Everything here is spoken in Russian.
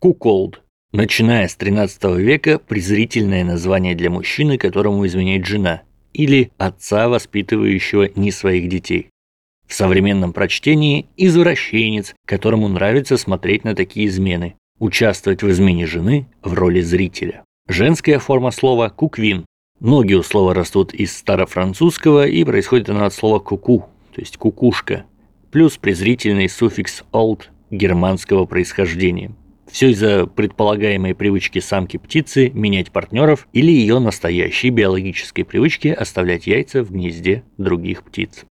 Куколд. Начиная с 13 века презрительное название для мужчины, которому изменяет жена, или отца, воспитывающего не своих детей. В современном прочтении – извращенец, которому нравится смотреть на такие измены, участвовать в измене жены в роли зрителя. Женская форма слова – куквин. Ноги у слова растут из старофранцузского и происходит оно от слова куку, то есть кукушка, плюс презрительный суффикс old германского происхождения. Все из-за предполагаемой привычки самки птицы менять партнеров или ее настоящей биологической привычки оставлять яйца в гнезде других птиц.